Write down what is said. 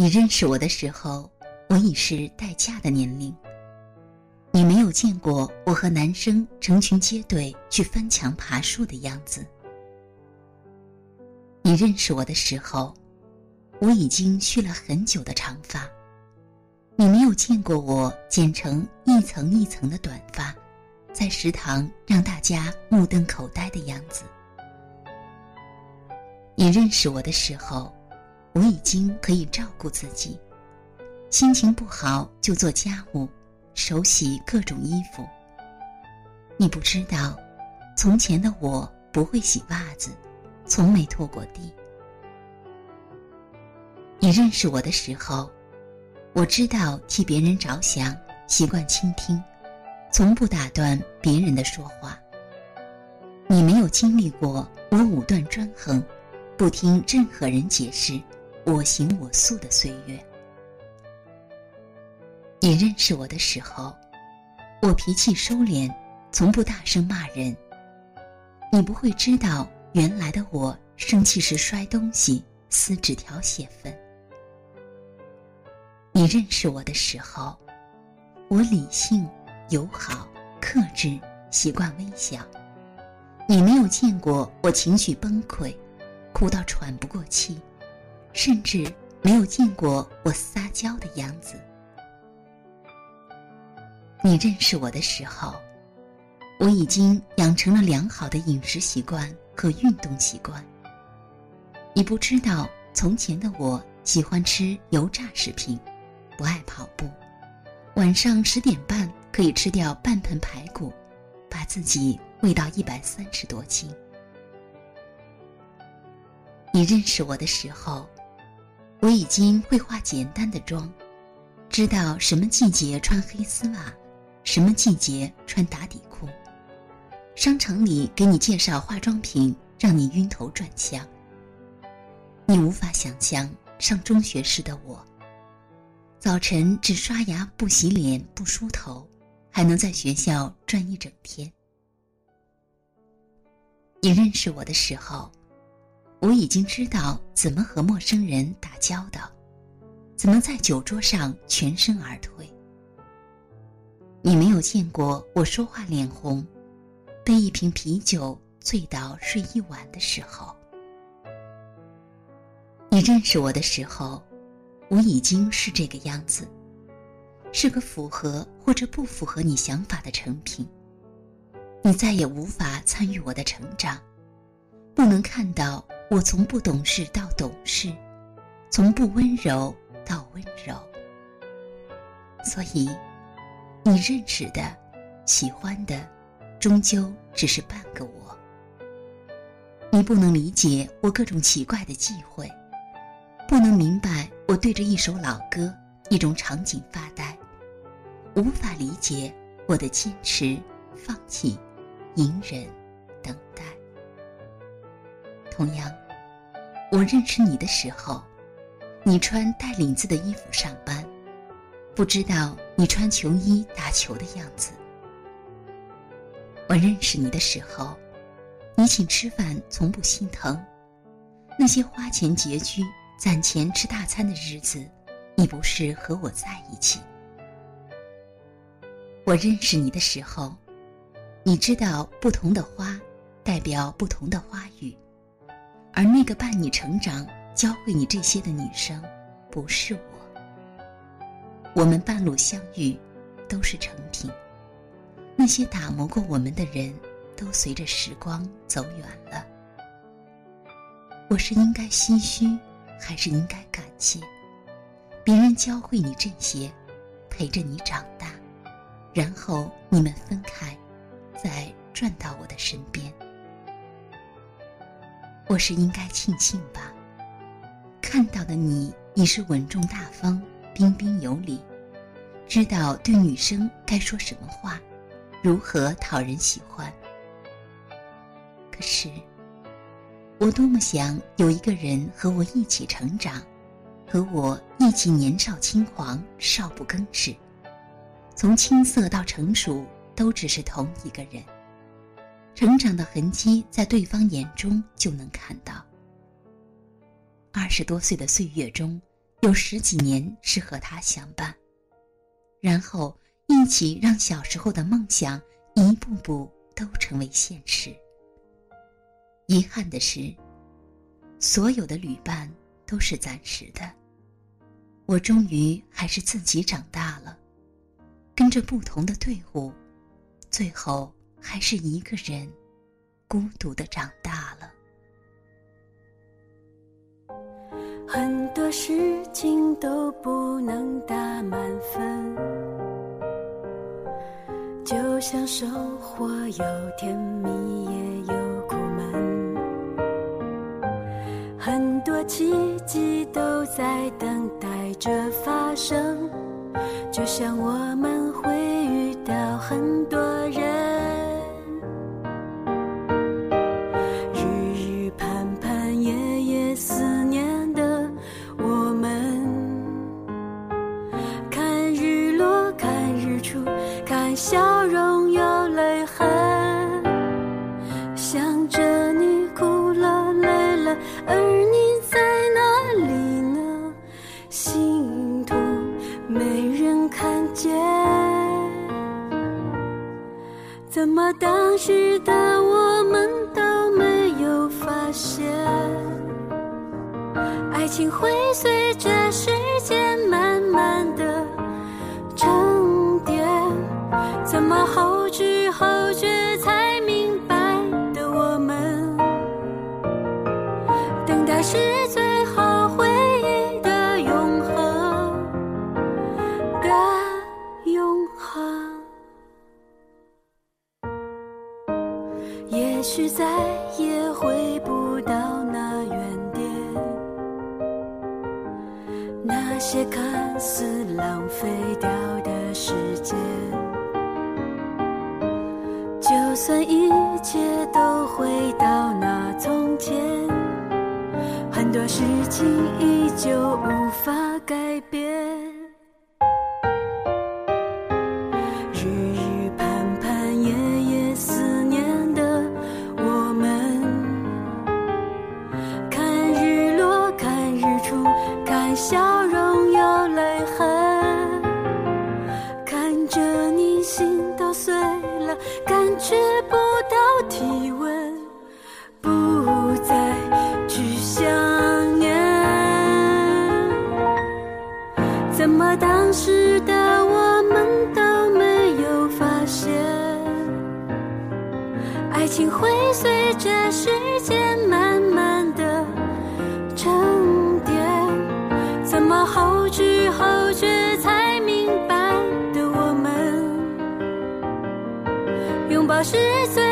你认识我的时候，我已是待嫁的年龄。你没有见过我和男生成群结队去翻墙爬树的样子。你认识我的时候，我已经蓄了很久的长发。你没有见过我剪成一层一层的短发，在食堂让大家目瞪口呆的样子。你认识我的时候。我已经可以照顾自己，心情不好就做家务，手洗各种衣服。你不知道，从前的我不会洗袜子，从没拖过地。你认识我的时候，我知道替别人着想，习惯倾听，从不打断别人的说话。你没有经历过我武断专横，不听任何人解释。我行我素的岁月，你认识我的时候，我脾气收敛，从不大声骂人。你不会知道，原来的我生气时摔东西、撕纸条、泄愤。你认识我的时候，我理性、友好、克制，习惯微笑。你没有见过我情绪崩溃，哭到喘不过气。甚至没有见过我撒娇的样子。你认识我的时候，我已经养成了良好的饮食习惯和运动习惯。你不知道，从前的我喜欢吃油炸食品，不爱跑步，晚上十点半可以吃掉半盆排骨，把自己喂到一百三十多斤。你认识我的时候。我已经会化简单的妆，知道什么季节穿黑丝袜，什么季节穿打底裤。商场里给你介绍化妆品，让你晕头转向。你无法想象上中学时的我，早晨只刷牙不洗脸不梳头，还能在学校转一整天。你认识我的时候。我已经知道怎么和陌生人打交道，怎么在酒桌上全身而退。你没有见过我说话脸红，被一瓶啤酒醉倒睡一晚的时候。你认识我的时候，我已经是这个样子，是个符合或者不符合你想法的成品。你再也无法参与我的成长，不能看到。我从不懂事到懂事，从不温柔到温柔。所以，你认识的、喜欢的，终究只是半个我。你不能理解我各种奇怪的忌讳，不能明白我对着一首老歌、一种场景发呆，无法理解我的坚持、放弃、隐忍、等待。同样。我认识你的时候，你穿带领子的衣服上班，不知道你穿球衣打球的样子。我认识你的时候，你请吃饭从不心疼，那些花钱拮据、攒钱吃大餐的日子，你不是和我在一起。我认识你的时候，你知道不同的花代表不同的花语。而那个伴你成长、教会你这些的女生，不是我。我们半路相遇，都是成品。那些打磨过我们的人，都随着时光走远了。我是应该唏嘘，还是应该感谢？别人教会你这些，陪着你长大，然后你们分开，再转到我的身边。我是应该庆幸吧。看到的你已是稳重大方、彬彬有礼，知道对女生该说什么话，如何讨人喜欢。可是，我多么想有一个人和我一起成长，和我一起年少轻狂、少不更事，从青涩到成熟，都只是同一个人。成长的痕迹在对方眼中就能看到。二十多岁的岁月中，有十几年是和他相伴，然后一起让小时候的梦想一步步都成为现实。遗憾的是，所有的旅伴都是暂时的。我终于还是自己长大了，跟着不同的队伍，最后还是一个人孤独的长大了。很多事情都不能打满分，就像生活有甜蜜也有苦闷，很多奇迹都在等待。着发生，就像我们会遇到很多人，笑容有泪痕，想着你哭了累了，而你在哪里呢？心痛没人看见。怎么当时的我们都没有发现，爱情会随也许再也回不到那原点，那些看似浪费掉的时间。就算一切都回到那从前，很多事情依旧无法明白的我们，拥抱是最。